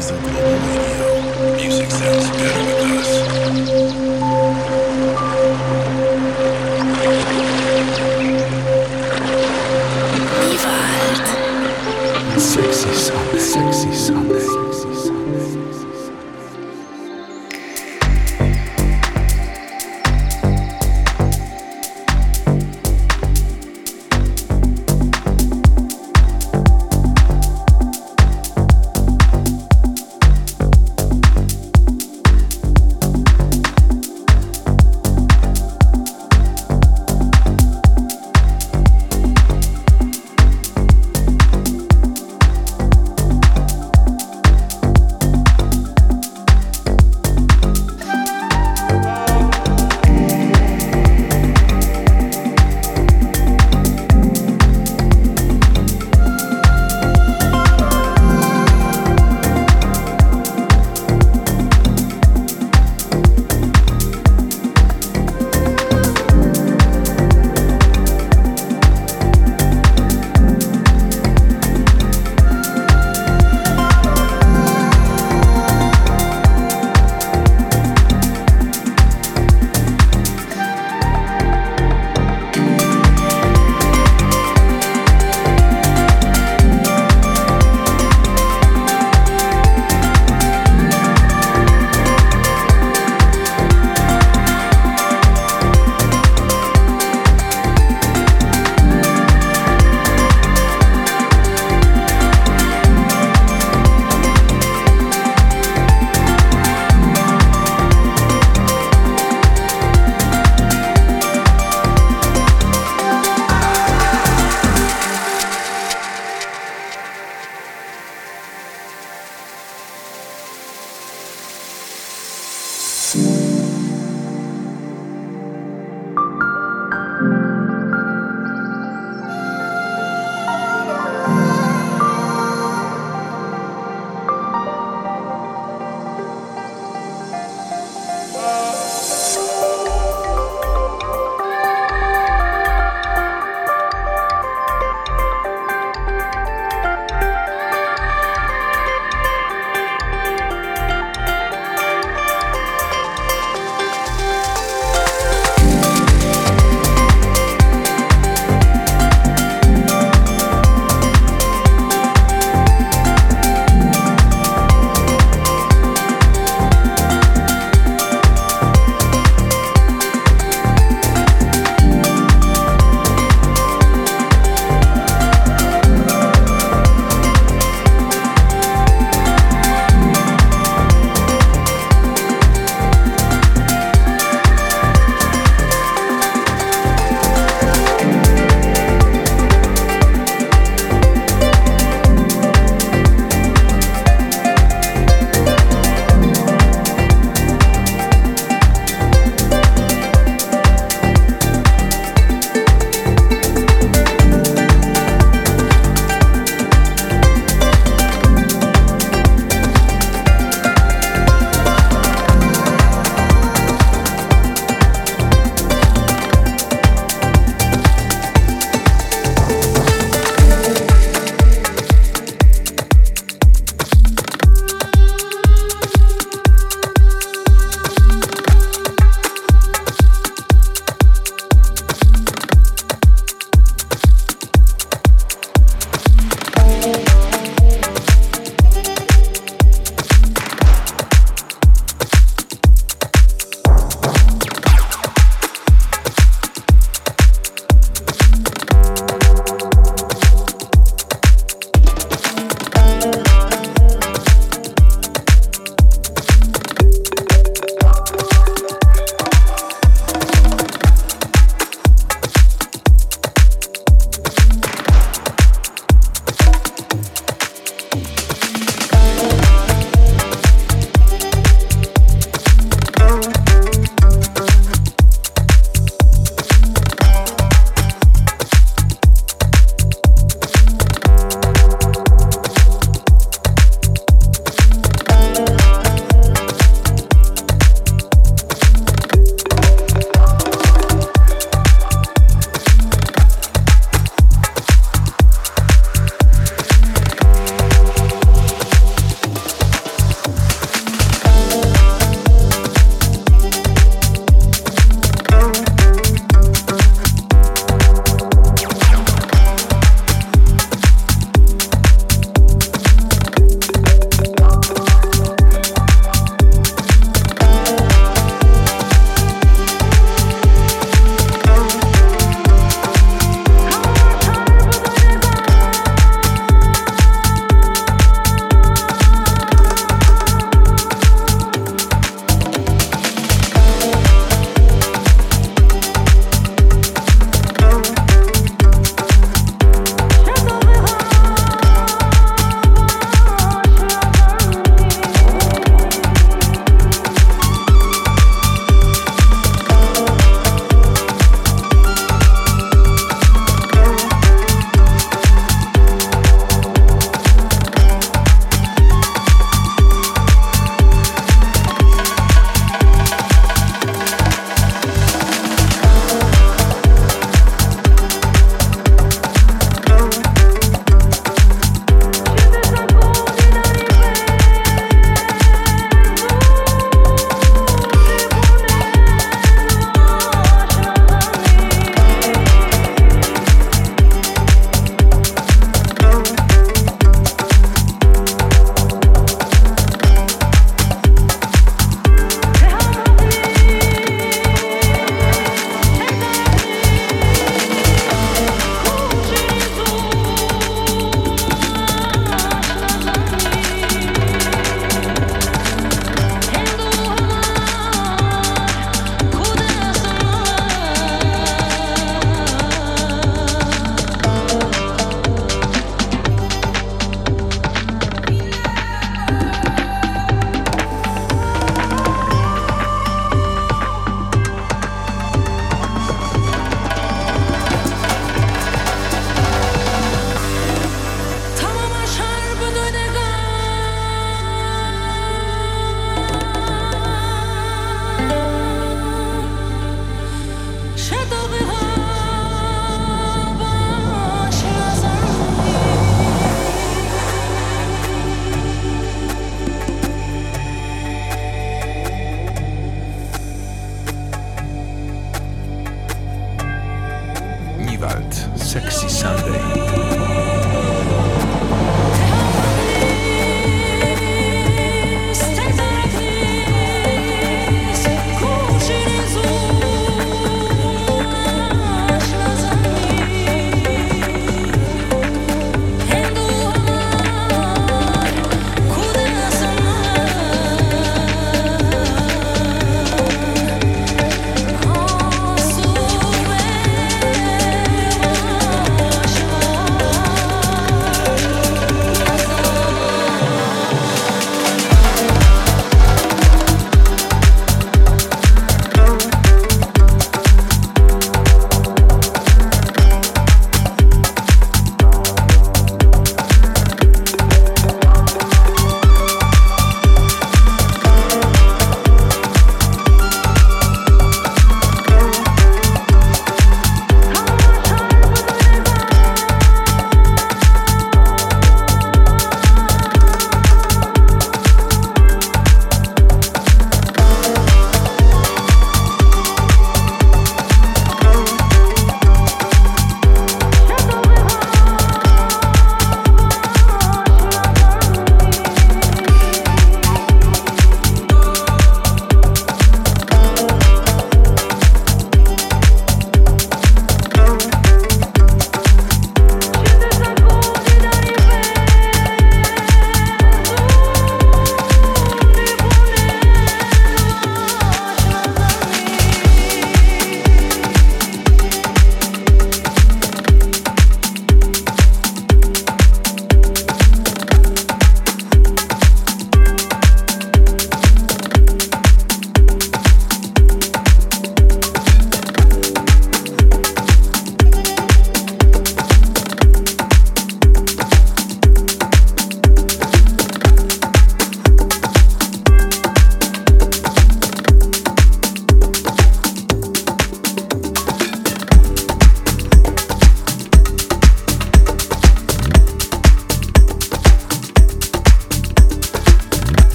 easy.